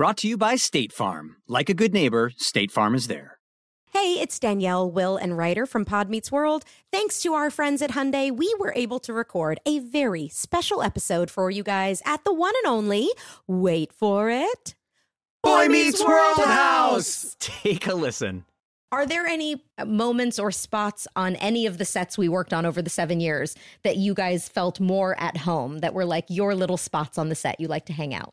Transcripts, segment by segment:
Brought to you by State Farm. Like a good neighbor, State Farm is there. Hey, it's Danielle, Will, and Rider from Pod Meets World. Thanks to our friends at Hyundai, we were able to record a very special episode for you guys at the one and only, wait for it, Boy Meets World House. Take a listen. Are there any moments or spots on any of the sets we worked on over the seven years that you guys felt more at home, that were like your little spots on the set you like to hang out?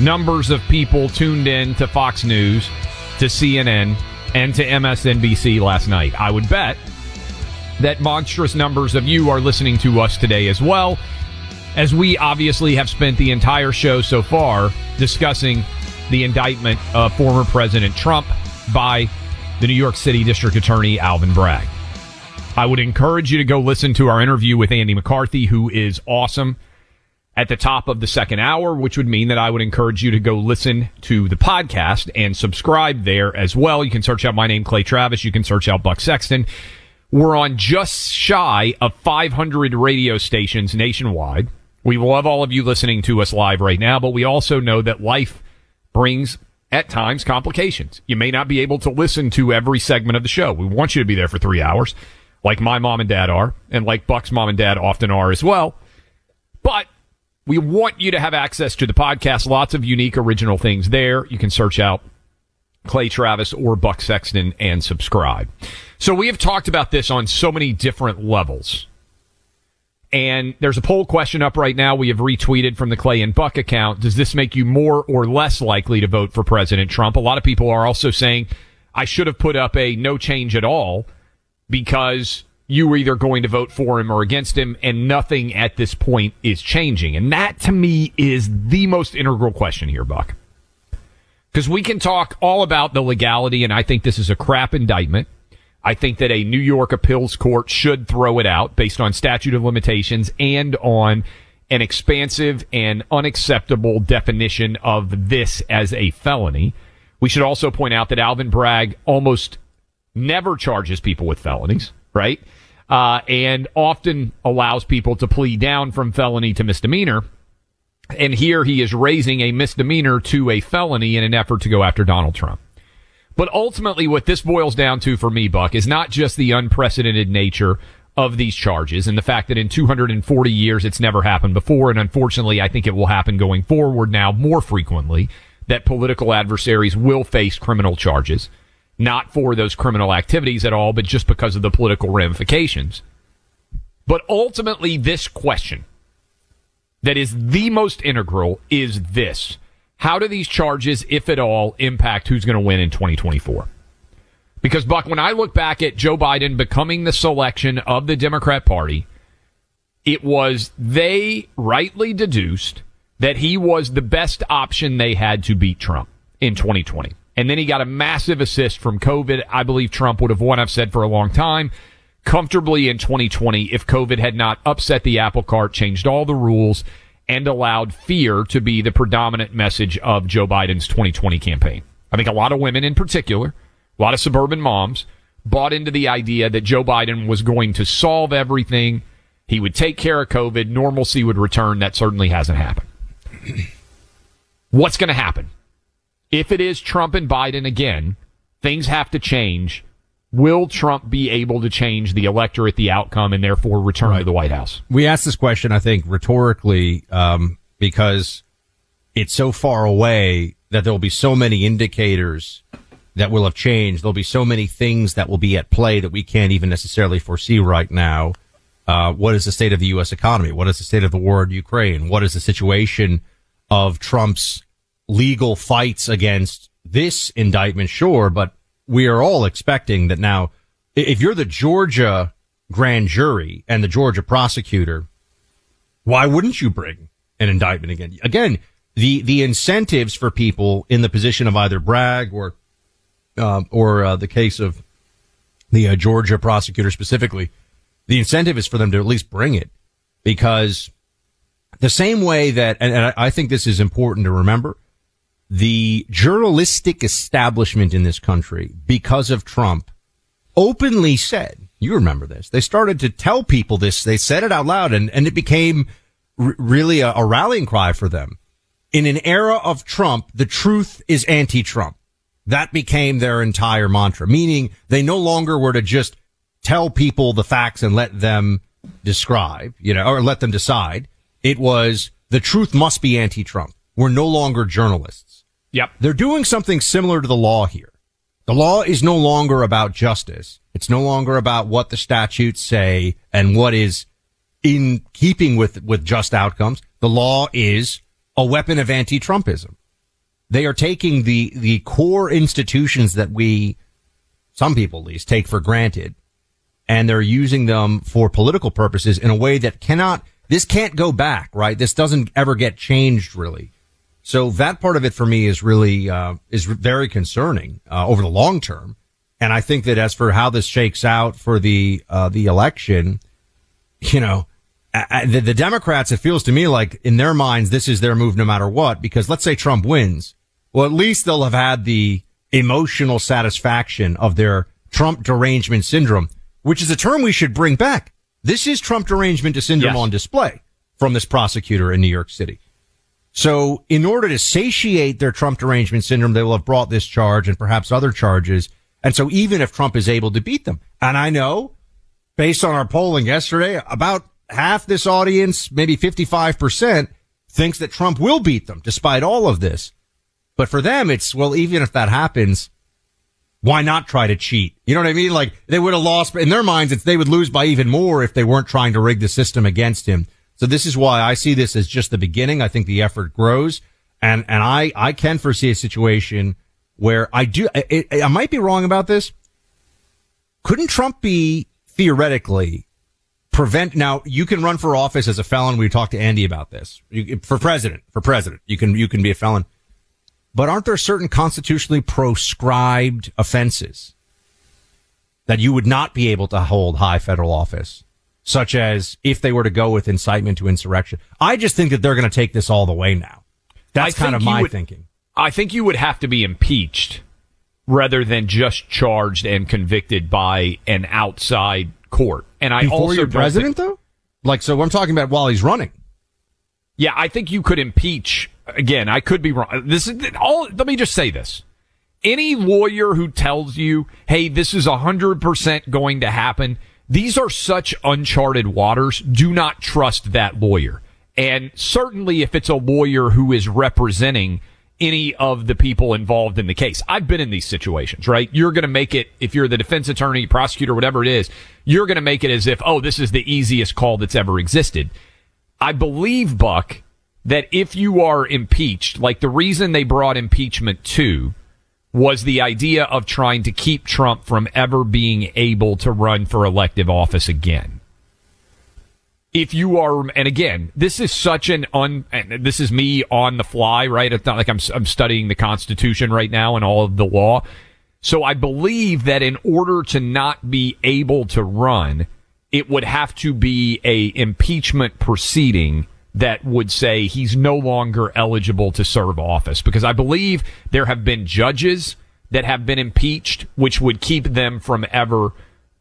numbers of people tuned in to Fox News, to CNN, and to MSNBC last night. I would bet that monstrous numbers of you are listening to us today as well, as we obviously have spent the entire show so far discussing the indictment of former President Trump by the New York City District Attorney Alvin Bragg. I would encourage you to go listen to our interview with Andy McCarthy, who is awesome at the top of the second hour, which would mean that I would encourage you to go listen to the podcast and subscribe there as well. You can search out my name, Clay Travis. You can search out Buck Sexton. We're on just shy of 500 radio stations nationwide. We love all of you listening to us live right now, but we also know that life brings at times complications. You may not be able to listen to every segment of the show. We want you to be there for three hours, like my mom and dad are, and like Buck's mom and dad often are as well. But we want you to have access to the podcast. Lots of unique, original things there. You can search out Clay Travis or Buck Sexton and subscribe. So we have talked about this on so many different levels. And there's a poll question up right now. We have retweeted from the Clay and Buck account. Does this make you more or less likely to vote for President Trump? A lot of people are also saying I should have put up a no change at all because you were either going to vote for him or against him and nothing at this point is changing. And that to me is the most integral question here, Buck. Because we can talk all about the legality and I think this is a crap indictment. I think that a New York appeals court should throw it out based on statute of limitations and on an expansive and unacceptable definition of this as a felony. We should also point out that Alvin Bragg almost never charges people with felonies, right? Uh, and often allows people to plead down from felony to misdemeanor. And here he is raising a misdemeanor to a felony in an effort to go after Donald Trump. But ultimately, what this boils down to for me, Buck, is not just the unprecedented nature of these charges and the fact that in 240 years it's never happened before. And unfortunately, I think it will happen going forward now more frequently that political adversaries will face criminal charges, not for those criminal activities at all, but just because of the political ramifications. But ultimately, this question that is the most integral is this. How do these charges, if at all, impact who's going to win in 2024? Because, Buck, when I look back at Joe Biden becoming the selection of the Democrat Party, it was they rightly deduced that he was the best option they had to beat Trump in 2020. And then he got a massive assist from COVID. I believe Trump would have won. I've said for a long time. comfortably in 2020 if COVID had not upset the apple cart, changed all the rules, and allowed fear to be the predominant message of Joe Biden's 2020 campaign. I think a lot of women in particular, a lot of suburban moms, bought into the idea that Joe Biden was going to solve everything. He would take care of COVID. Normalcy would return. That certainly hasn't happened. What's going to happen? If it is Trump and Biden again, things have to change. Will Trump be able to change the electorate, the outcome, and therefore return to the White House? We asked this question, I think, rhetorically, um, because it's so far away that there will be so many indicators that will have changed. There'll be so many things that will be at play that we can't even necessarily foresee right now. Uh, what is the state of the U.S. economy? What is the state of the war in Ukraine? What is the situation of Trump's legal fights against this indictment? Sure, but we are all expecting that now, if you're the Georgia grand jury and the Georgia prosecutor, why wouldn't you bring an indictment again? Again, the, the incentives for people in the position of either Bragg or, uh, or uh, the case of the uh, Georgia prosecutor specifically, the incentive is for them to at least bring it because the same way that, and, and I think this is important to remember, the journalistic establishment in this country, because of Trump, openly said, you remember this, they started to tell people this, they said it out loud, and, and it became r- really a, a rallying cry for them. In an era of Trump, the truth is anti-Trump. That became their entire mantra, meaning they no longer were to just tell people the facts and let them describe, you know, or let them decide. It was the truth must be anti-Trump. We're no longer journalists. Yep. They're doing something similar to the law here. The law is no longer about justice. It's no longer about what the statutes say and what is in keeping with, with just outcomes. The law is a weapon of anti-Trumpism. They are taking the, the core institutions that we, some people at least, take for granted and they're using them for political purposes in a way that cannot, this can't go back, right? This doesn't ever get changed really. So that part of it for me is really, uh, is very concerning, uh, over the long term. And I think that as for how this shakes out for the, uh, the election, you know, the, the Democrats, it feels to me like in their minds, this is their move no matter what, because let's say Trump wins. Well, at least they'll have had the emotional satisfaction of their Trump derangement syndrome, which is a term we should bring back. This is Trump derangement syndrome Yes. on display from this prosecutor in New York City. So in order to satiate their Trump derangement syndrome, they will have brought this charge and perhaps other charges. And so even if Trump is able to beat them, and I know based on our polling yesterday, about half this audience, maybe 55% thinks that Trump will beat them despite all of this. But for them, it's, well, even if that happens, why not try to cheat? You know what I mean? Like they would have lost, but in their minds, it's, they would lose by even more if they weren't trying to rig the system against him. So this is why I see this as just the beginning. I think the effort grows and, and I, I can foresee a situation where I do, I, might be wrong about this. Couldn't Trump be theoretically prevent, now you can run for office as a felon. We talked to Andy about this you, for president, for president. You can, you can be a felon. But aren't there certain constitutionally proscribed offenses that you would not be able to hold high federal office? Such as if they were to go with incitement to insurrection. I just think that they're going to take this all the way now. That's I kind of my would- thinking. I think you would have to be impeached rather than just charged and convicted by an outside court. And I Before also you're president, think- though? Like, so I'm talking about while he's running. Yeah, I think you could impeach again. I could be wrong. This is all. Let me just say this: any lawyer who tells you, "Hey, this is hundred percent going to happen," these are such uncharted waters. Do not trust that lawyer. And certainly, if it's a lawyer who is representing any of the people involved in the case, I've been in these situations. Right? You're going to make it if you're the defense attorney, prosecutor, whatever it is. You're going to make it as if, oh, this is the easiest call that's ever existed. I believe, Buck, that if you are impeached, like the reason they brought impeachment to was the idea of trying to keep Trump from ever being able to run for elective office again. If you are, and again, this is such an un, this is me on the fly, right? It's not like I'm, I'm studying the Constitution right now and all of the law. So I believe that in order to not be able to run, it would have to be a impeachment proceeding that would say he's no longer eligible to serve office because I believe there have been judges that have been impeached which would keep them from ever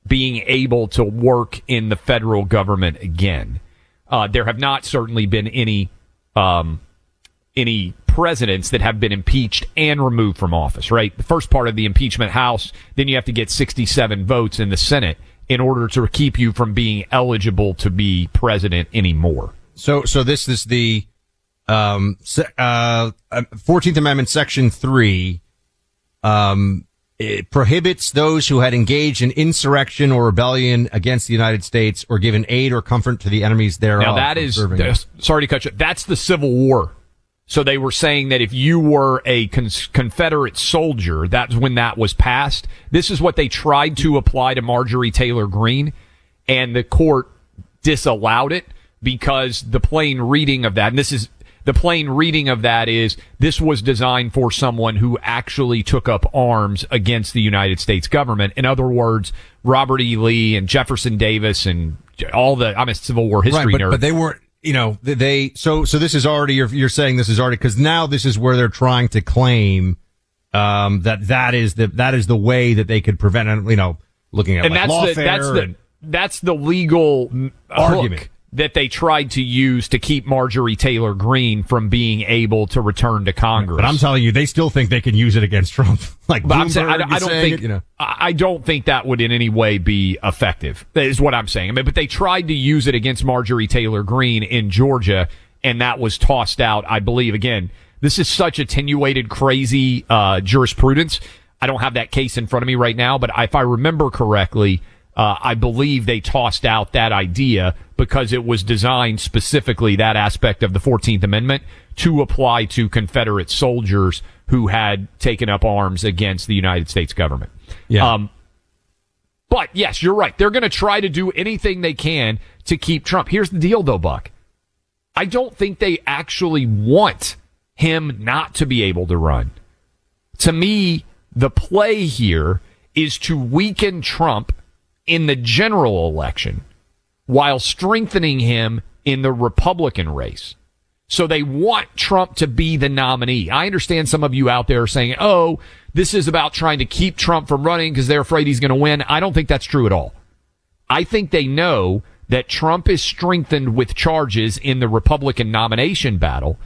being able to work in the federal government again. Uh, there have not certainly been any um, any presidents that have been impeached and removed from office, right? The first part of the impeachment house, then you have to get 67 votes in the Senate in order to keep you from being eligible to be president anymore. So, so this is the, um, uh, uh, 14th Amendment, Section 3, um, it prohibits those who had engaged in insurrection or rebellion against the United States or given aid or comfort to the enemies thereof. Now that is, uh, sorry to cut you. That's the Civil War. So they were saying that if you were a con- Confederate soldier, that's when that was passed. This is what they tried to apply to Marjorie Taylor Greene, and the court disallowed it because the plain reading of that, and this is the plain reading of that is this was designed for someone who actually took up arms against the United States government. In other words, Robert E. Lee and Jefferson Davis and all the, I'm a Civil War history right, but, nerd. but they weren't, you know, they- so, so this is already, you're, you're saying this is already, cause now this is where they're trying to claim, um, that that is the, that is the way that they could prevent, you know, looking at and like that's the that's the and- that's the legal mm, Argument. hook that they tried to use to keep Marjorie Taylor Greene from being able to return to Congress. But I'm telling you, they still think they can use it against Trump. like, But I'm saying, I, don't- I don't think it, you know. I don't think that would in any way be effective. That is what I'm saying. I mean, but they tried to use it against Marjorie Taylor Greene in Georgia, and that was tossed out. I believe again. This is such attenuated, crazy uh, jurisprudence. I don't have that case in front of me right now, but if I remember correctly, uh, I believe they tossed out that idea because it was designed specifically that aspect of the 14th Amendment to apply to Confederate soldiers who had taken up arms against the United States government. Yeah. Um, but yes, you're right. They're going to try to do anything they can to keep Trump. Here's the deal though, Buck. I don't think they actually want him not to be able to run. To me, the play here is to weaken Trump in the general election while strengthening him in the Republican race. So they want Trump to be the nominee. I understand some of you out there are saying, oh, this is about trying to keep Trump from running because they're afraid he's going to win. I don't think that's true at all. I think they know that Trump is strengthened with charges in the Republican nomination battle,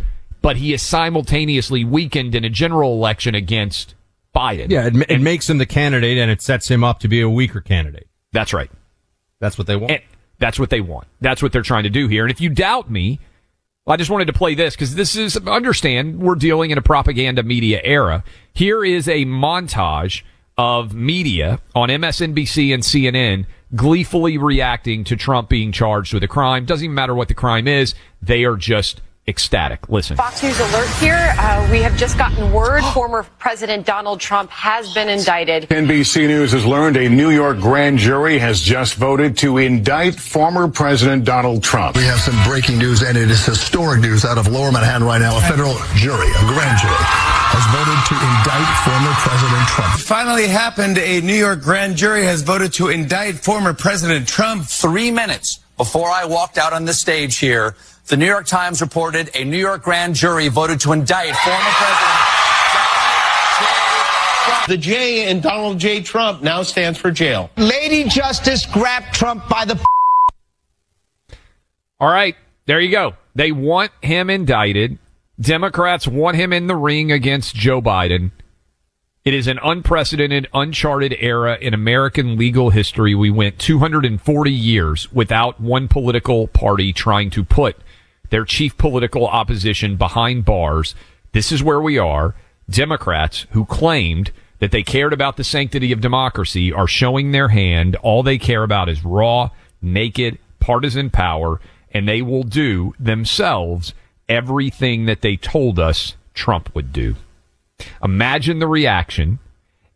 but he is simultaneously weakened in a general election against Biden. Yeah, it, it makes him the candidate and it sets him up to be a weaker candidate. That's right. That's what they want. And that's what they want. That's what they're trying to do here. And if you doubt me, I just wanted to play this because this is, understand, we're dealing in a propaganda media era. Here is a montage of media on MSNBC and CNN gleefully reacting to Trump being charged with a crime. Doesn't even matter what the crime is. They are just ecstatic. Listen. Fox News alert here. Uh, we have just gotten word former President Donald Trump has been indicted. NBC News has learned a New York grand jury has just voted to indict former President Donald Trump. We have some breaking news, and it is historic news out of Lower Manhattan right now. A federal jury, a grand jury, has voted to indict former President Trump. Finally happened. A New York grand jury has voted to indict former President Trump. Three minutes before I walked out on the stage here, the New York Times reported a New York grand jury voted to indict former President. The J in Donald J. Trump now stands for jail. Lady Justice grabbed Trump by the. All right. There you go. They want him indicted. Democrats want him in the ring against Joe Biden. It is an unprecedented, uncharted era in American legal history. We went 240 years without one political party trying to put their chief political opposition behind bars. This is where we are. Democrats who claimed that they cared about the sanctity of democracy are showing their hand. All they care about is raw, naked, partisan power, and they will do themselves everything that they told us Trump would do. Imagine the reaction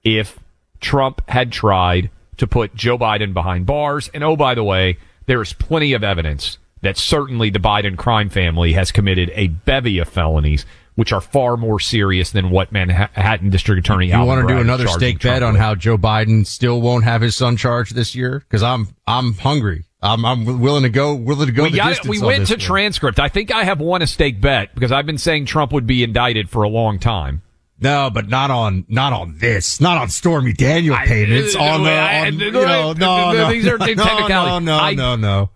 if Trump had tried to put Joe Biden behind bars. And oh, by the way, there is plenty of evidence that certainly the Biden crime family has committed a bevy of felonies, which are far more serious than what Manhattan District Attorney. You Alvin want to do another stake bet on how Joe Biden still won't have his son charged this year? Because I'm I'm hungry. I'm I'm willing to go willing to go we got. We went to one. transcript. I think I have won a stake bet because I've been saying Trump would be indicted for a long time. No, but not on not on this, not on Stormy Daniel payments. I- on the, on, I- you know, no, no, these are no, no, no, I- no, no.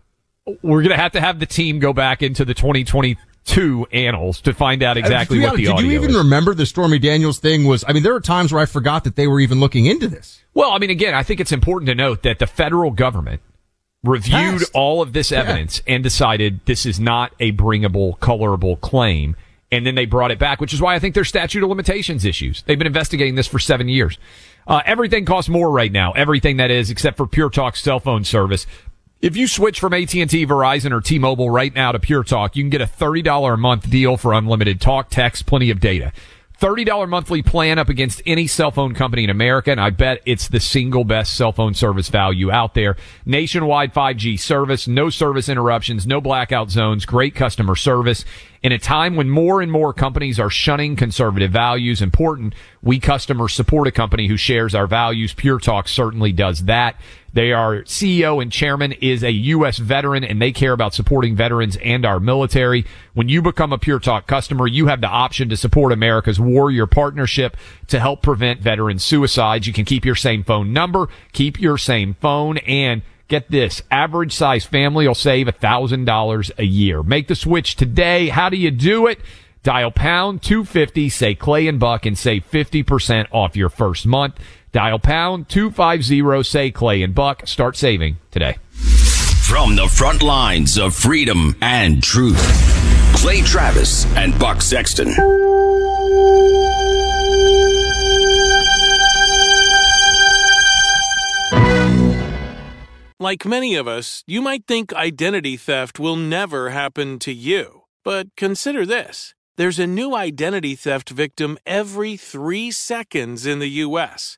We're gonna have to have the team go back into the 2022 annals to find out exactly Uh, what the audio Did you even is. remember the Stormy Daniels thing was? I mean, there are times where I forgot that they were even looking into this. Well, I mean, again, I think it's important to note that the federal government reviewed Passed. all of this evidence and decided this is not a bringable, colorable claim. And then they brought it back, which is why I think there's statute of limitations issues. They've been investigating this for seven years. Uh, everything costs more right now. Everything that is, except for Pure Talk cell phone service. If you switch from AT&T, Verizon, or T-Mobile right now to Pure Talk, you can get a $30 a month deal for unlimited talk, text, plenty of data. $30 monthly plan up against any cell phone company in America, and I bet it's the single best cell phone service value out there. Nationwide 5G service, no service interruptions, no blackout zones, great customer service. In a time when more and more companies are shunning conservative values, important we customers support a company who shares our values. Pure Talk certainly does that. They are CEO and chairman is a U.S. veteran and they care about supporting veterans and our military. When you become a Pure Talk customer, you have the option to support America's warrior partnership to help prevent veteran suicides. You can keep your same phone number, keep your same phone and Get this, average size family will save $1,000 a year. Make the switch today. How do you do it? Dial pound 250, say Clay and Buck and save 50% off your first month. Dial pound 250, say Clay and Buck. Start saving today. From the front lines of freedom and truth, Clay Travis and Buck Sexton. Like many of us, you might think identity theft will never happen to you. But consider this there's a new identity theft victim every three seconds in the U.S.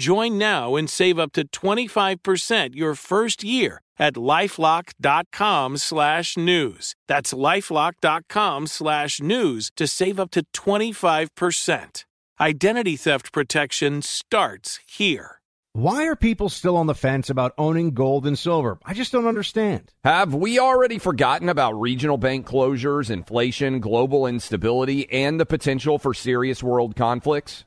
Join now and save up to 25% your first year at lifelock.com slash news. That's lifelock.com slash news to save up to 25%. Identity theft protection starts here. Why are people still on the fence about owning gold and silver? I just don't understand. Have we already forgotten about regional bank closures, inflation, global instability, and the potential for serious world conflicts?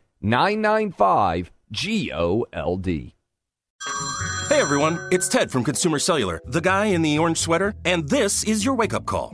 833-995-G-O-L-D. Hey everyone, it's Ted from Consumer Cellular, the guy in the orange sweater, and this is your wake up call.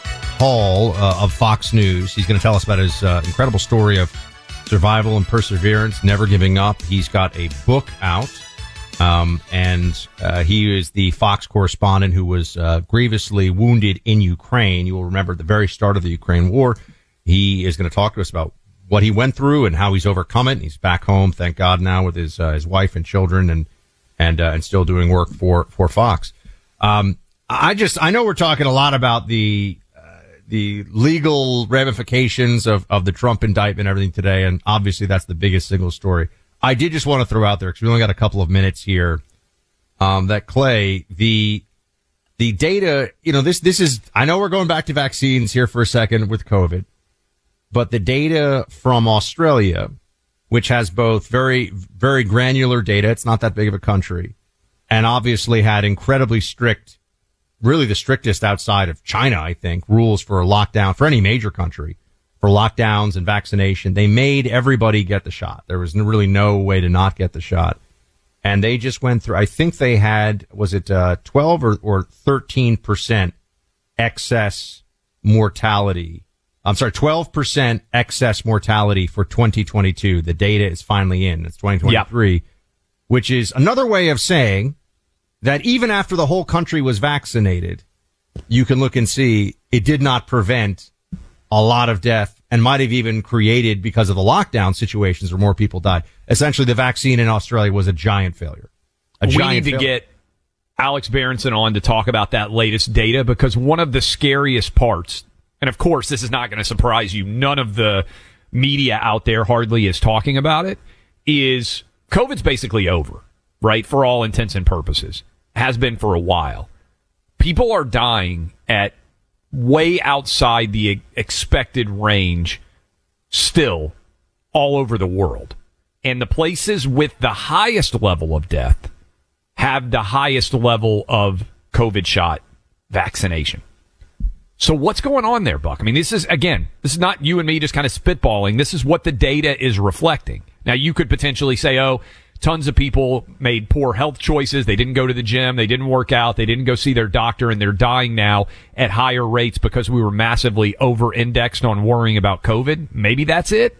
Hall uh, of Fox News. He's going to tell us about his uh, incredible story of survival and perseverance, never giving up. He's got a book out, um, and uh, he is the Fox correspondent who was uh, grievously wounded in Ukraine. You will remember at the very start of the Ukraine war. He is going to talk to us about what he went through and how he's overcome it. He's back home, thank God, now with his uh, his wife and children, and and uh, and still doing work for for Fox. Um, I just I know we're talking a lot about the the legal ramifications of, of the Trump indictment everything today. And obviously that's the biggest single story. I did just want to throw out there because we only got a couple of minutes here. Um, that Clay, the, the data, you know, this, this is, I know we're going back to vaccines here for a second with COVID, but the data from Australia, which has both very, very granular data. It's not that big of a country and obviously had incredibly strict really the strictest outside of China, I think, rules for a lockdown for any major country for lockdowns and vaccination. They made everybody get the shot. There was really no way to not get the shot. And they just went through, I think they had, was it, uh, 12 or, or 13% excess mortality. I'm sorry, 12% excess mortality for 2022. The data is finally in. It's 2023, which is another way of saying that even after the whole country was vaccinated, you can look and see it did not prevent a lot of death and might have even created because of the lockdown situations where more people died. Essentially, the vaccine in Australia was a giant failure. A we giant need to failure. get Alex Berenson on to talk about that latest data because one of the scariest parts, and of course, this is not going to surprise you. None of the media out there hardly is talking about it. Is COVID's basically over, right? For all intents and purposes, has been for a while. People are dying at way outside the expected range still all over the world. And the places with the highest level of death have the highest level of COVID shot vaccination. So what's going on there, Buck? I mean, this is again, this is not you and me just kind of spitballing. This is what the data is reflecting. Now you could potentially say, oh, tons of people made poor health choices. They didn't go to the gym. They didn't work out. They didn't go see their doctor and they're dying now at higher rates because we were massively over indexed on worrying about COVID. Maybe that's it.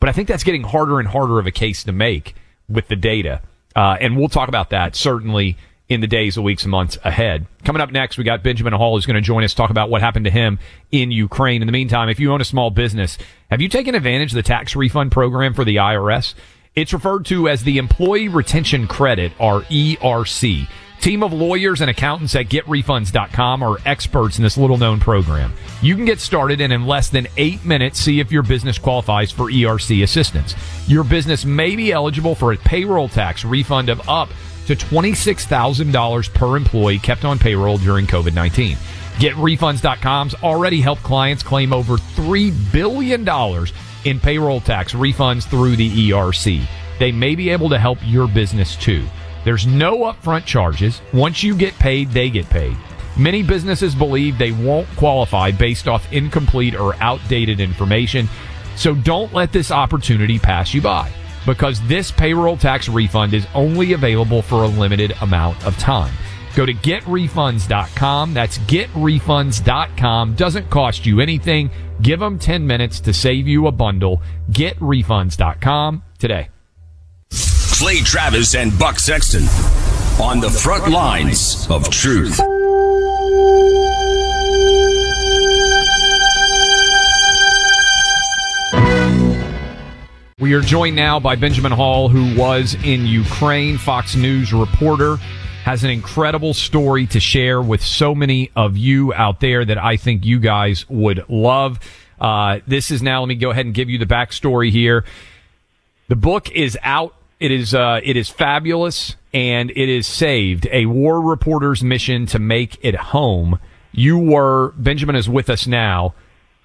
But I think that's getting harder and harder of a case to make with the data. Uh, and we'll talk about that certainly in the days, the weeks, and months ahead. Coming up next, we got Benjamin Hall who's going to join us talk about what happened to him in Ukraine. In the meantime, if you own a small business, have you taken advantage of the tax refund program for the IRS? It's referred to as the Employee Retention Credit, or ERC. Team of lawyers and accountants at getrefunds.com are experts in this little known program. You can get started and in less than eight minutes see if your business qualifies for ERC assistance. Your business may be eligible for a payroll tax refund of up to $26,000 per employee kept on payroll during COVID 19. GetRefunds.com's already helped clients claim over $3 billion in payroll tax refunds through the ERC. They may be able to help your business too. There's no upfront charges. Once you get paid, they get paid. Many businesses believe they won't qualify based off incomplete or outdated information. So don't let this opportunity pass you by because this payroll tax refund is only available for a limited amount of time. Go to getrefunds.com. That's getrefunds.com. Doesn't cost you anything. Give them 10 minutes to save you a bundle. Getrefunds.com today. Clay Travis and Buck Sexton on the front lines of truth. We are joined now by Benjamin Hall, who was in Ukraine, Fox News reporter, has an incredible story to share with so many of you out there that I think you guys would love. Uh, this is now, let me go ahead and give you the backstory here. The book is out. It is, uh, it is fabulous and it is saved. A war reporter's mission to make it home. You were, Benjamin is with us now.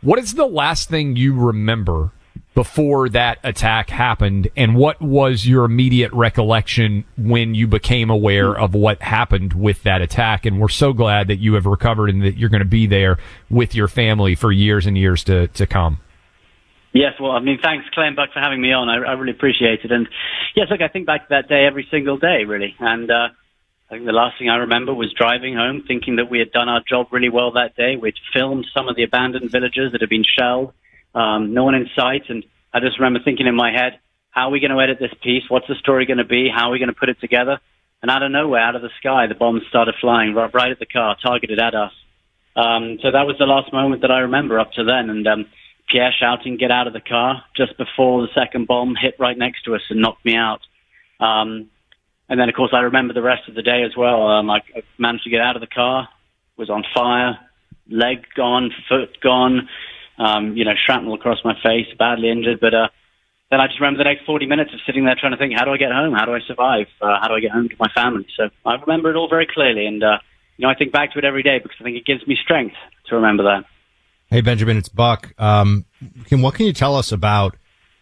What is the last thing you remember before that attack happened, and what was your immediate recollection when you became aware of what happened with that attack? And we're so glad that you have recovered and that you're going to be there with your family for years and years to, to come. Yes, well, I mean, thanks, Clay and Buck, for having me on. I, I really appreciate it. And yes, look, I think back to that day every single day, really. And uh, I think the last thing I remember was driving home, thinking that we had done our job really well that day. We'd filmed some of the abandoned villages that had been shelled, um, no one in sight. And I just remember thinking in my head, how are we going to edit this piece? What's the story going to be? How are we going to put it together? And out of nowhere, out of the sky, the bombs started flying right, at the car, targeted at us. Um, so that was the last moment that I remember up to then. And um, Pierre shouting, "Get out of the car!" just before the second bomb hit right next to us and knocked me out. Um, and then, of course, I remember the rest of the day as well. Um, I managed to get out of the car, was on fire, leg gone, foot gone, um, you know, shrapnel across my face, badly injured. But uh, then I just remember the next 40 minutes of sitting there trying to think, how do I get home? How do I survive? Uh, how do I get home to my family? So I remember it all very clearly, and uh, you know, I think back to it every day because I think it gives me strength to remember that. Hey Benjamin, it's Buck. Um, can, what can you tell us about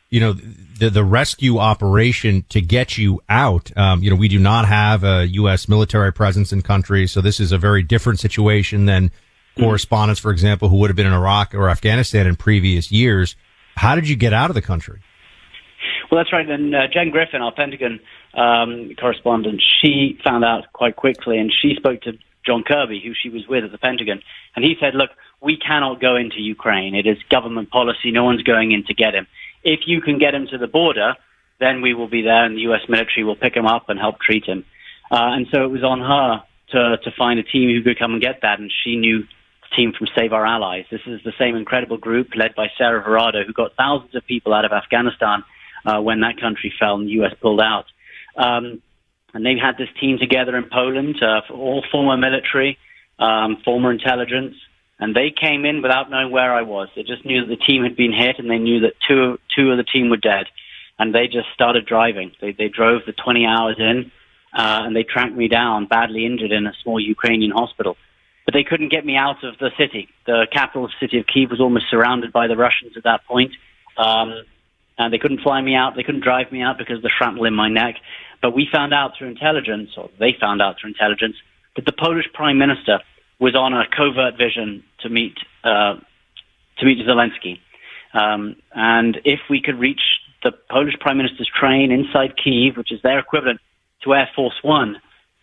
you know the the rescue operation to get you out? Um, you know, we do not have a U.S. military presence in country, so this is a very different situation than correspondents, for example, who would have been in Iraq or Afghanistan in previous years. How did you get out of the country? Well, that's right. And uh, Jen Griffin, our Pentagon um, correspondent, she found out quite quickly, and she spoke to John Kirby, who she was with at the Pentagon, and he said, "Look, we cannot go into Ukraine. It is government policy. No one's going in to get him. If you can get him to the border, then we will be there, and the U.S. military will pick him up and help treat him." Uh, and so it was on her to to find a team who could come and get that, and she knew team from Save Our Allies. This is the same incredible group led by Sarah Verardo, who got thousands of people out of Afghanistan uh, when that country fell and the U.S. pulled out. Um, and they had this team together in Poland, uh, all former military, um, former intelligence, and they came in without knowing where I was. They just knew that the team had been hit, and they knew that two two of the team were dead, and they just started driving. They they drove the 20 hours in, uh, and they tracked me down, badly injured, in a small Ukrainian hospital. But they couldn't get me out of the city. The capital city of Kiev was almost surrounded by the Russians at that point. Um, and they couldn't fly me out. They couldn't drive me out because of the shrapnel in my neck. But we found out through intelligence, or they found out through intelligence, that the Polish Prime Minister was on a covert vision to meet uh, to meet Zelensky. Um, and if we could reach the Polish Prime Minister's train inside Kiev, which is their equivalent to Air Force One,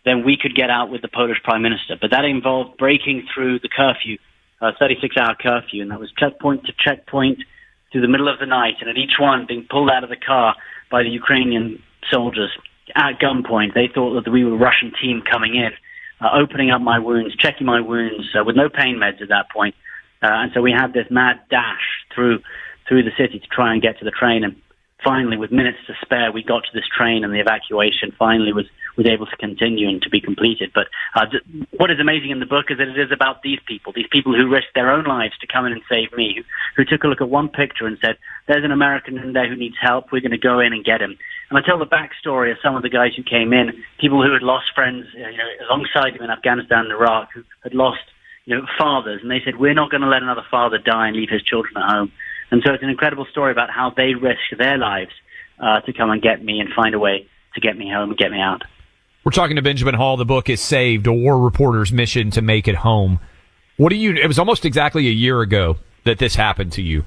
then we could get out with the Polish Prime Minister. But that involved breaking through the curfew, uh, 36-hour curfew, and that was checkpoint to checkpoint through the middle of the night, and at each one being pulled out of the car by the Ukrainian soldiers at gunpoint. They thought that we were a Russian team coming in, uh, opening up my wounds, checking my wounds uh, with no pain meds at that point. Uh, and so we had this mad dash through through the city to try and get to the train. And finally, with minutes to spare, we got to this train, and the evacuation finally was was able to continue and to be completed. But uh, what is amazing in the book is that it is about these people, these people who risked their own lives to come in and save me, who, who took a look at one picture and said, "There's an American in there who needs help. We're going to go in and get him." And I tell the backstory of some of the guys who came in, people who had lost friends, you know, alongside him in Afghanistan and Iraq, who had lost, you know, fathers, and they said, "We're not going to let another father die and leave his children at home." And so it's an incredible story about how they risked their lives uh, to come and get me and find a way to get me home and get me out. We're talking to Benjamin Hall. The book is Saved, a war reporter's mission to make it home. What do you, it was almost exactly a year ago that this happened to you.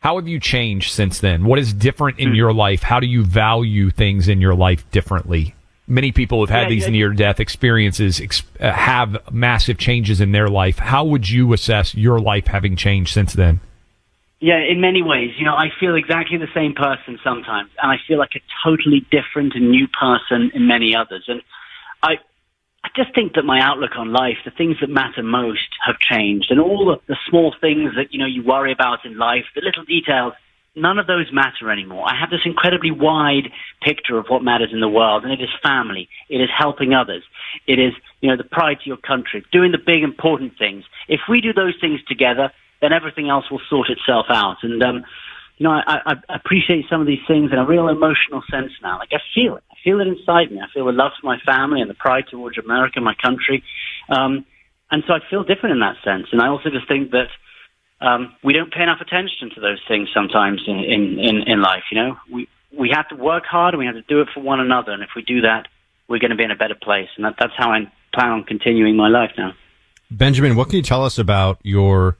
How have you changed since then? What is different in your life? How do you value things in your life differently? Many people have had Yeah, these near death experiences, ex- uh, have massive changes in their life. How would you assess your life having changed since then? Yeah, in many ways. You know, I feel exactly the same person sometimes, and I feel like a totally different and new person in many others. And I, I just think that my outlook on life, the things that matter most, have changed, and all the, the small things that you know you worry about in life, the little details, none of those matter anymore. I have this incredibly wide picture of what matters in the world, and it is family, it is helping others, it is you know the pride to your country, doing the big important things. If we do those things together, then everything else will sort itself out. And um, you know, I, I, appreciate some of these things in a real emotional sense now. Like I feel it. I feel it inside me. I feel the love for my family and the pride towards America, my country. Um, and so I feel different in that sense. And I also just think that um, we don't pay enough attention to those things sometimes in, in, in, in life. You know, we we have to work hard and we have to do it for one another. And if we do that, we're going to be in a better place. And that, that's how I plan on continuing my life now. Benjamin, what can you tell us about your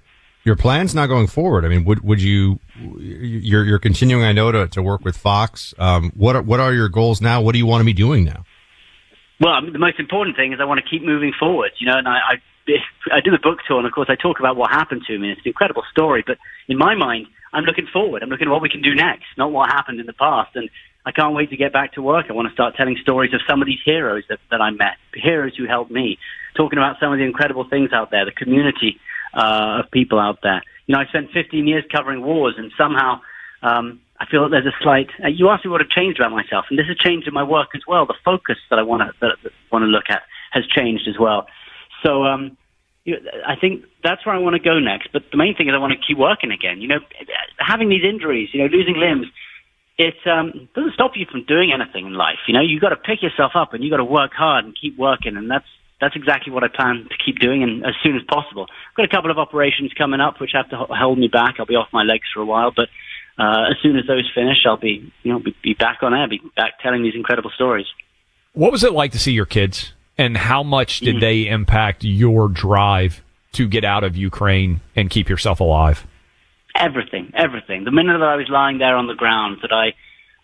your plans now going forward? I mean, would would you you're you're continuing? I know to, to work with Fox. Um, what are, what are your goals now? What do you want to be doing now? Well, the most important thing is I want to keep moving forward. You know, and I, I I do the book tour, and of course I talk about what happened to me. It's an incredible story, but in my mind, I'm looking forward. I'm looking at what we can do next, not what happened in the past. And I can't wait to get back to work. I want to start telling stories of some of these heroes that, that I met, heroes who helped me, talking about some of the incredible things out there, the community uh, of people out there. You know, I spent 15 years covering wars, and somehow um, I feel that there's a slight. Uh, you asked me what had changed about myself, and this has changed in my work as well. The focus that I want to that, that want to look at has changed as well. So um, I think that's where I want to go next. But the main thing is I want to keep working again. You know, having these injuries, you know, losing limbs, it um, doesn't stop you from doing anything in life. You know, you got to pick yourself up and you got to work hard and keep working, and that's that's exactly what I plan to keep doing, and as soon as possible. I've got a couple of operations coming up which have to hold me back. I'll be off my legs for a while, but uh, as soon as those finish, I'll be you know be, be back on air, be back telling these incredible stories. What was it like to see your kids, and how much did Mhm. they impact your drive to get out of Ukraine and keep yourself alive? Everything, everything. The minute that I was lying there on the ground, that I,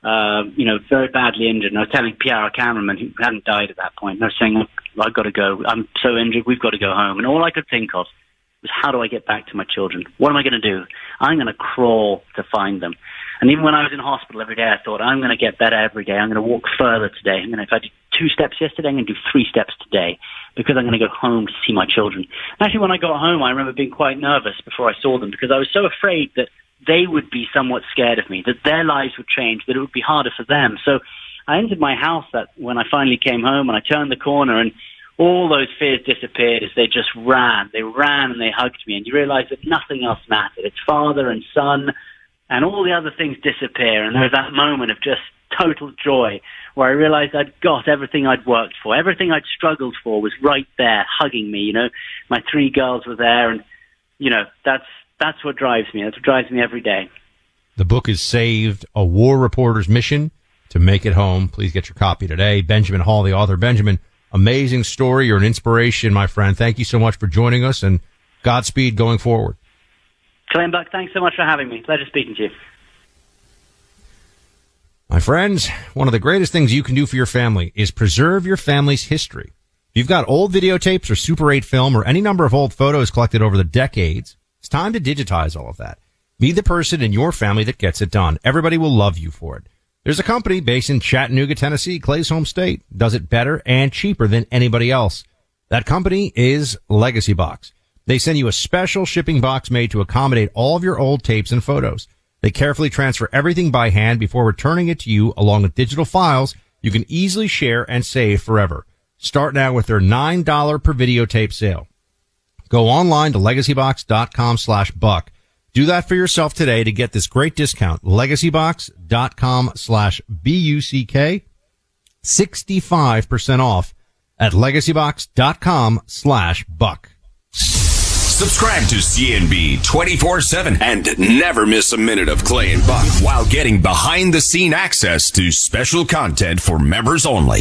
uh, you know, very badly injured, and I was telling Pierre, our cameraman, who hadn't died at that point, and I was saying, "Look, I've got to go. I'm so injured. We've got to go home. And all I could think of was, how do I get back to my children? What am I going to do? I'm going to crawl to find them. And even when I was in hospital every day, I thought, I'm going to get better every day. I'm going to walk further today. I'm going to, if I did two steps yesterday, I'm going to do three steps today because I'm going to go home to see my children. Actually, when I got home, I remember being quite nervous before I saw them because I was so afraid that they would be somewhat scared of me, that their lives would change, that it would be harder for them. So I entered my house that when I finally came home and I turned the corner and all those fears disappeared as they just ran. They ran and they hugged me and you realize that nothing else mattered. It's father and son and all the other things disappear and there's that moment of just total joy where I realized I'd got everything I'd worked for. Everything I'd struggled for was right there hugging me, you know. My three girls were there and you know, that's that's what drives me. That's what drives me every day. The book is saved, a war reporter's mission to make it home. Please get your copy today. Benjamin Hall, the author. Benjamin, amazing story. You're an inspiration, my friend. Thank you so much for joining us and Godspeed going forward. Clem Buck, thanks so much for having me. Pleasure speaking to you. My friends, one of the greatest things you can do for your family is preserve your family's history. If you've got old videotapes or Super 8 film or any number of old photos collected over the decades, it's time to digitize all of that. Be the person in your family that gets it done. Everybody will love you for it. There's a company based in Chattanooga, Tennessee, Clay's home state, does it better and cheaper than anybody else. That company is Legacy Box. They send you a special shipping box made to accommodate all of your old tapes and photos. They carefully transfer everything by hand before returning it to you along with digital files you can easily share and save forever. Start now with their $9 per videotape sale. Go online to legacybox.com slash buck. Do that for yourself today to get this great discount. Legacybox.com slash B-U-C-K. 65% off at legacybox.com slash buck. Subscribe to C&B 24-7 and never miss a minute of Clay and Buck while getting behind the scene access to special content for members only.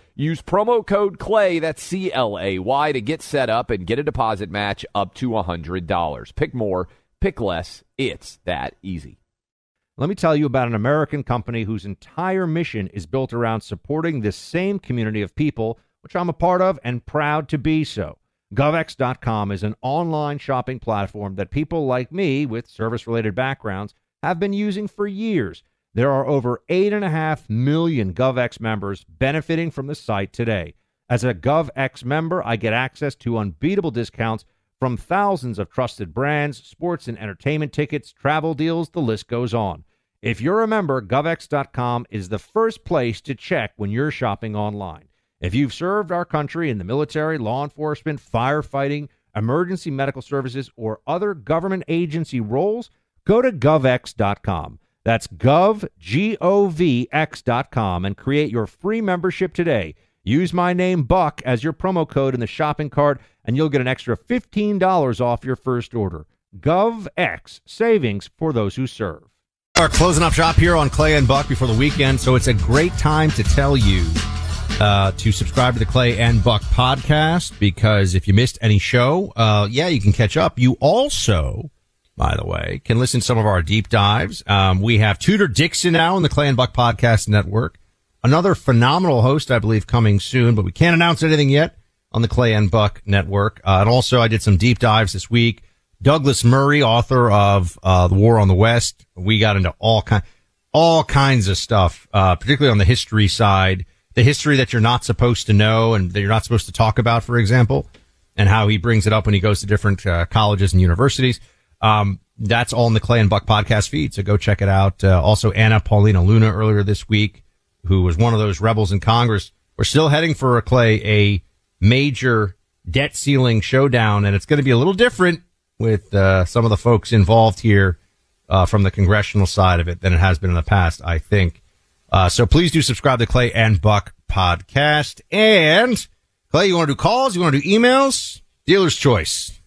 Use promo code CLAY, that's C L A Y, to get set up and get a deposit match up to $100. Pick more, pick less. It's that easy. Let me tell you about an American company whose entire mission is built around supporting this same community of people, which I'm a part of and proud to be so. GovX.com is an online shopping platform that people like me with service related backgrounds have been using for years. There are over 8.5 million GovX members benefiting from the site today. As a GovX member, I get access to unbeatable discounts from thousands of trusted brands, sports and entertainment tickets, travel deals, the list goes on. If you're a member, GovX.com is the first place to check when you're shopping online. If you've served our country in the military, law enforcement, firefighting, emergency medical services, or other government agency roles, go to govx.com. That's gov, G-O-V-X.com and create your free membership today. Use my name, Buck, as your promo code in the shopping cart, and you'll get an extra $15 off your first order. GovX, savings for those who serve. Our closing up shop here on Clay and Buck before the weekend, so it's a great time to tell you uh, to subscribe to the Clay and Buck podcast because if you missed any show, uh, yeah, you can catch up. You also, by the way, can listen to some of our deep dives. Um, we have Tudor Dixon now in the Clay and Buck podcast network. Another phenomenal host, I believe, coming soon, but we can't announce anything yet on the Clay and Buck network. Uh, and also, I did some deep dives this week. Douglas Murray, author of uh, The War on the West. We got into all kind, all kinds of stuff, uh, particularly on the history side the history that you're not supposed to know and that you're not supposed to talk about, for example, and how he brings it up when he goes to different uh, colleges and universities. Um, that's all in the Clay and Buck podcast feed. So go check it out. Uh, also, Anna Paulina Luna earlier this week, who was one of those rebels in Congress. We're still heading for a Clay, a major debt ceiling showdown, and it's going to be a little different with uh, some of the folks involved here uh, from the congressional side of it than it has been in the past, I think. Uh, so please do subscribe to Clay and Buck podcast. And Clay, you want to do calls? You want to do emails? Dealer's choice.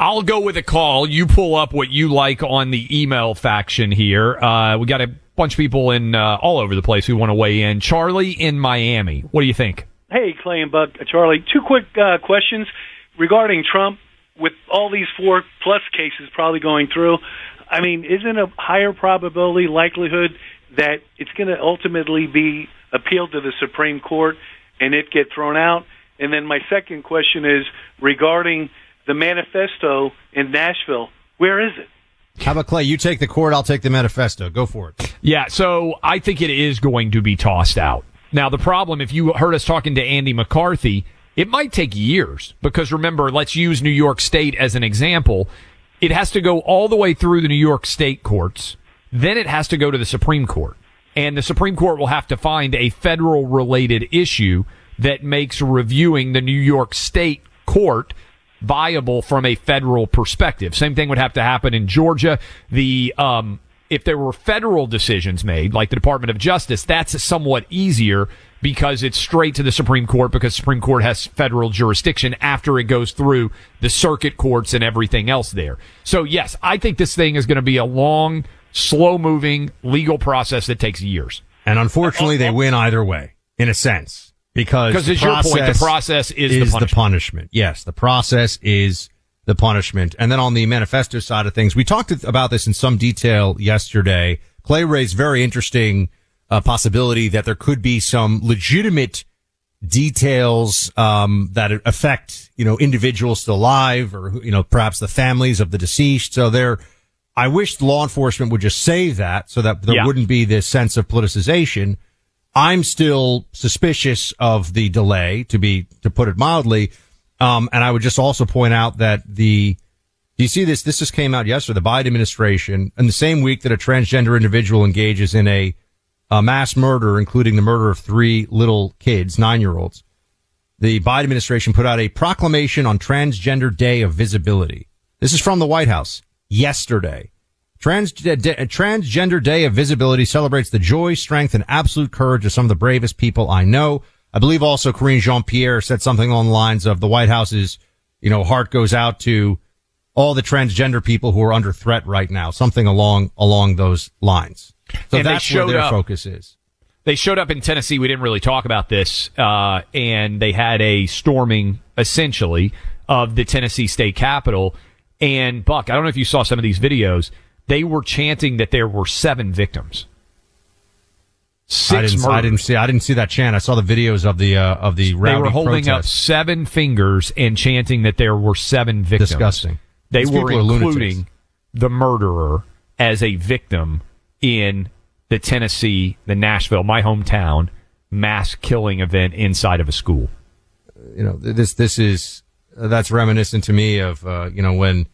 I'll go with a call. You pull up what you like on the email faction here. Uh, we got a bunch of people in uh, all over the place who want to weigh in. Charlie in Miami. What do you think? Hey, Clay and Buck, Charlie. Two quick uh, questions regarding Trump. With all these four plus cases probably going through, I mean, isn't a higher probability likelihood that it's going to ultimately be appealed to the Supreme Court and it get thrown out? And then my second question is regarding the manifesto in Nashville. Where is it? How about Clay? You take the court, I'll take the manifesto. Go for it. Yeah, so I think it is going to be tossed out. Now, the problem, if you heard us talking to Andy McCarthy, it might take years because remember, let's use New York State as an example. It has to go all the way through the New York State courts. Then it has to go to the Supreme Court. And the Supreme Court will have to find a federal related issue that makes reviewing the New York State court viable from a federal perspective. Same thing would have to happen in Georgia. The, um, if there were federal decisions made, like the Department of Justice, that's somewhat easier because it's straight to the Supreme Court because Supreme Court has federal jurisdiction after it goes through the circuit courts and everything else there. So yes, I think this thing is going to be a long, slow moving legal process that takes years. And unfortunately, they win either way, in a sense. Because Because it's your point, the process is the punishment. punishment. Yes, the process is the punishment. And then on the manifesto side of things, we talked about this in some detail yesterday. Clay raised very interesting uh, possibility that there could be some legitimate details um, that affect you know individuals still alive or you know perhaps the families of the deceased. So there, I wish law enforcement would just say that so that there Yeah. wouldn't be this sense of politicization. I'm still suspicious of the delay, to be to put it mildly. Um, and I would just also point out that the do you see this? This just came out yesterday. The Biden administration, in the same week that a transgender individual engages in a, a mass murder, including the murder of three little kids, nine year olds, the Biden administration put out a proclamation on Transgender Day of Visibility. This is from the White House yesterday. Trans, d- d- Transgender Day of Visibility celebrates the joy, strength, and absolute courage of some of the bravest people I know. I believe also Karine Jean-Pierre said something along the lines of the White House's, you know, heart goes out to all the transgender people who are under threat right now. Something along, along those lines. So And that's where showed their up. focus is. They showed up in Tennessee. We didn't really talk about this, uh, and they had a storming, essentially, of the Tennessee state capitol. And Buck, I don't know if you saw some of these videos. They were chanting that there were seven victims. Six I didn't, I didn't see, I didn't see that chant. I saw the videos of the, uh, of the They were holding up seven fingers and chanting that there were seven victims. Disgusting. They These were people are lunatics. including the murderer as a victim in the Tennessee, the Nashville, my hometown, mass killing event inside of a school. you know, this this is that's reminiscent to me of uh, you know when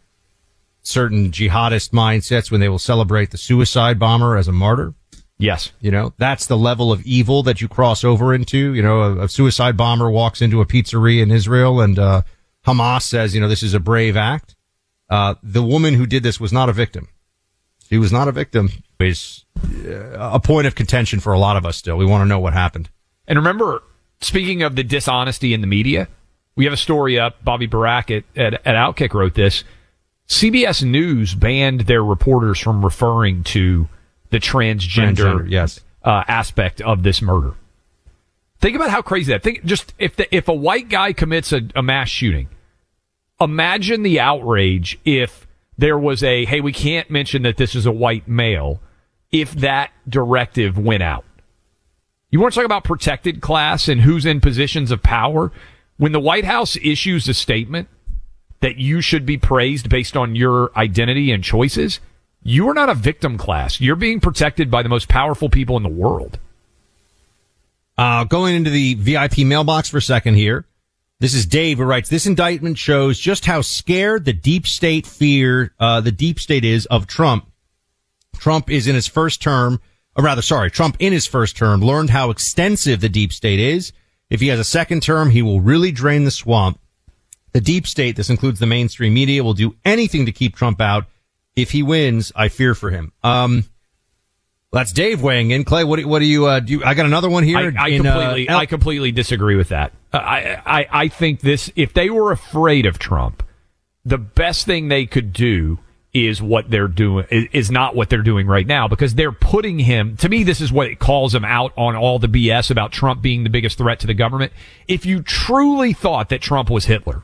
certain jihadist mindsets when they will celebrate the suicide bomber as a martyr. Yes, you know that's the level of evil that you cross over into. You know, a, a suicide bomber walks into a pizzeria in Israel, and uh, Hamas says, you know, this is a brave act. Uh, the woman who did this was not a victim. She was not a victim. Is uh, a point of contention for a lot of us. Still, we want to know what happened. And remember, speaking of the dishonesty in the media, we have a story up. Bobby Burack at, at, at Outkick wrote this. CBS News banned their reporters from referring to the transgender, Transgender, yes. uh, aspect of this murder. Think about how crazy that. Think just if the, if a white guy commits a, a mass shooting, imagine the outrage if there was a hey, we can't mention that this is a white male. If that directive went out, you want to talk about protected class and who's in positions of power? When the White House issues a statement that you should be praised based on your identity and choices, you are not a victim class. You're being protected by the most powerful people in the world. Uh, going into the VIP mailbox for a second here. This is Dave who writes, this indictment shows just how scared the deep state fear, uh, the deep state is of Trump. Trump is in his first term, or rather, sorry, Trump in his first term learned how extensive the deep state is. If he has a second term, he will really drain the swamp. The deep state, this includes the mainstream media, will do anything to keep Trump out. If he wins, I fear for him. Um, that's Dave weighing in. Clay, what do, what do you, uh, do you, I got another one here. I, I in, uh, completely, El- I completely disagree with that. Uh, I, I, I think this. If they were afraid of Trump, the best thing they could do is what they're doing. Is, is not what they're doing right now because they're putting him. To me, this is what it calls him out on all the BS about Trump being the biggest threat to the government. If you truly thought that Trump was Hitler,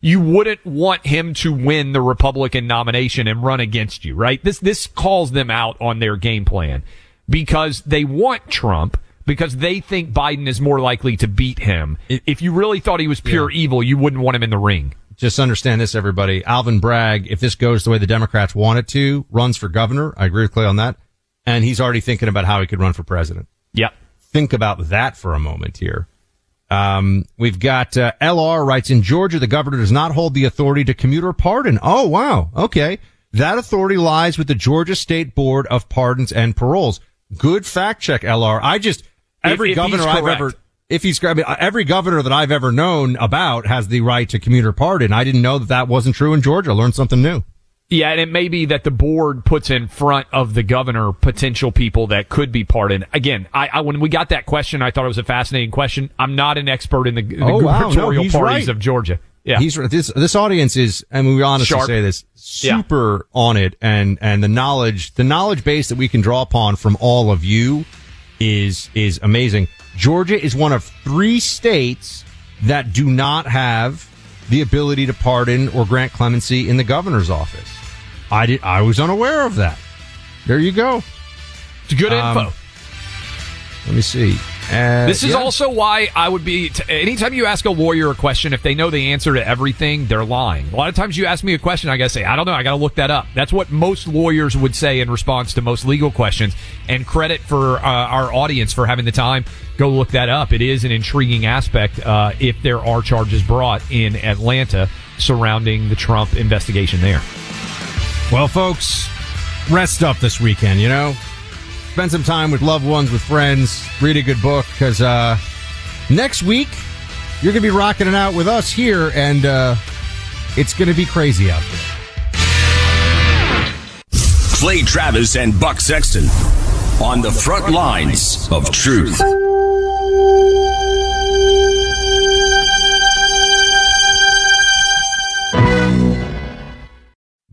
you wouldn't want him to win the Republican nomination and run against you, right? This this calls them out on their game plan because they want Trump because they think Biden is more likely to beat him. if you really thought he was pure evil, you wouldn't want him in the ring. just understand this, everybody. Alvin Bragg, if this goes the way the Democrats want it to, runs for governor. I agree with Clay on that. And he's already thinking about how he could run for president. Yep. Think about that for a moment here. Um, we've got uh, LR writes in Georgia, the governor does not hold the authority to commute or pardon. Oh, wow. Okay. That authority lies with the Georgia State Board of Pardons and Paroles. Good fact check, LR. I just, every if he's governor I've ever, if he's, I mean, every governor that I've ever known about has the right to commute or pardon. I didn't know that that wasn't true in Georgia. I learned something new. Yeah, and it may be that the board puts in front of the governor potential people that could be pardoned. Again, I, I when we got that question, I thought it was a fascinating question. I'm not an expert in the, the Oh, wow. No, gubernatorial parties right. of Georgia. Yeah, He's this this audience is, and we honestly Sharp. say this, Yeah. super on it, and and the knowledge, the knowledge base that we can draw upon from all of you is is amazing. Georgia is one of three states that do not have the ability to pardon or grant clemency in the governor's office. I did. I was unaware of that. There you go. It's good Um, info. Let me see. Uh, This is yeah. also why I would be. T- anytime you ask a lawyer a question, if they know the answer to everything, they're lying. A lot of times you ask me a question, I gotta say, I don't know, I gotta look that up. That's what most lawyers would say in response to most legal questions. And credit for uh, our audience for having the time. Go look that up. It is an intriguing aspect uh, if there are charges brought in Atlanta surrounding the Trump investigation there. Well, folks, rest up this weekend, you know? Spend some time with loved ones, with friends, read a good book, because uh, next week, you're going to be rocking it out with us here, and uh, it's going to be crazy out there. Clay Travis and Buck Sexton on the front lines of truth.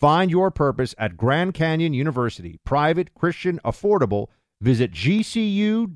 Find your purpose at Grand Canyon University, private, Christian, affordable. Visit gcu.edu.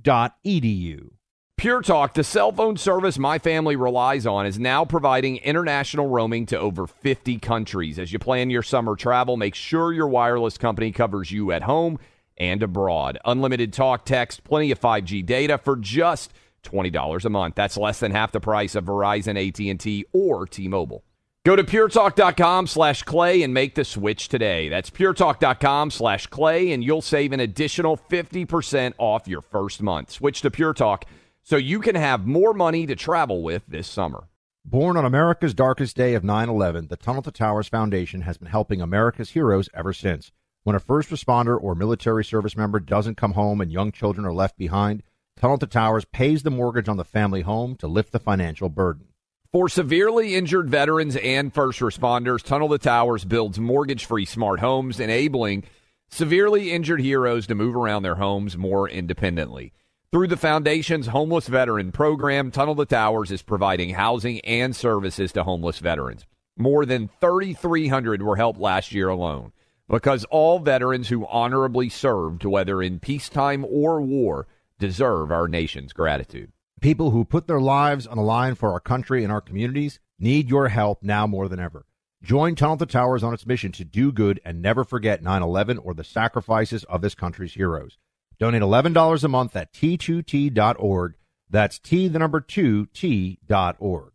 Pure Talk, the cell phone service my family relies on, is now providing international roaming to over 50 countries. As you plan your summer travel, make sure your wireless company covers you at home and abroad. Unlimited talk, text, plenty of 5G data for just $20 a month. That's less than half the price of Verizon, AT&T, or T-Mobile. Go to puretalk.com slash clay and make the switch today. That's puretalk.com slash clay, and you'll save an additional 50% off your first month. Switch to Pure Talk so you can have more money to travel with this summer. Born on America's darkest day of 9 11, the Tunnel to Towers Foundation has been helping America's heroes ever since. When a first responder or military service member doesn't come home and young children are left behind, Tunnel to Towers pays the mortgage on the family home to lift the financial burden. For severely injured veterans and first responders, Tunnel to Towers builds mortgage free smart homes, enabling severely injured heroes to move around their homes more independently. Through the Foundation's Homeless Veteran Program, Tunnel to Towers is providing housing and services to homeless veterans. More than 3,300 were helped last year alone because all veterans who honorably served, whether in peacetime or war, deserve our nation's gratitude. People who put their lives on the line for our country and our communities need your help now more than ever. Join Tunnel to Towers on its mission to do good and never forget 9 11 or the sacrifices of this country's heroes. Donate $11 a month at t2t.org. That's T, the number 2, T.org.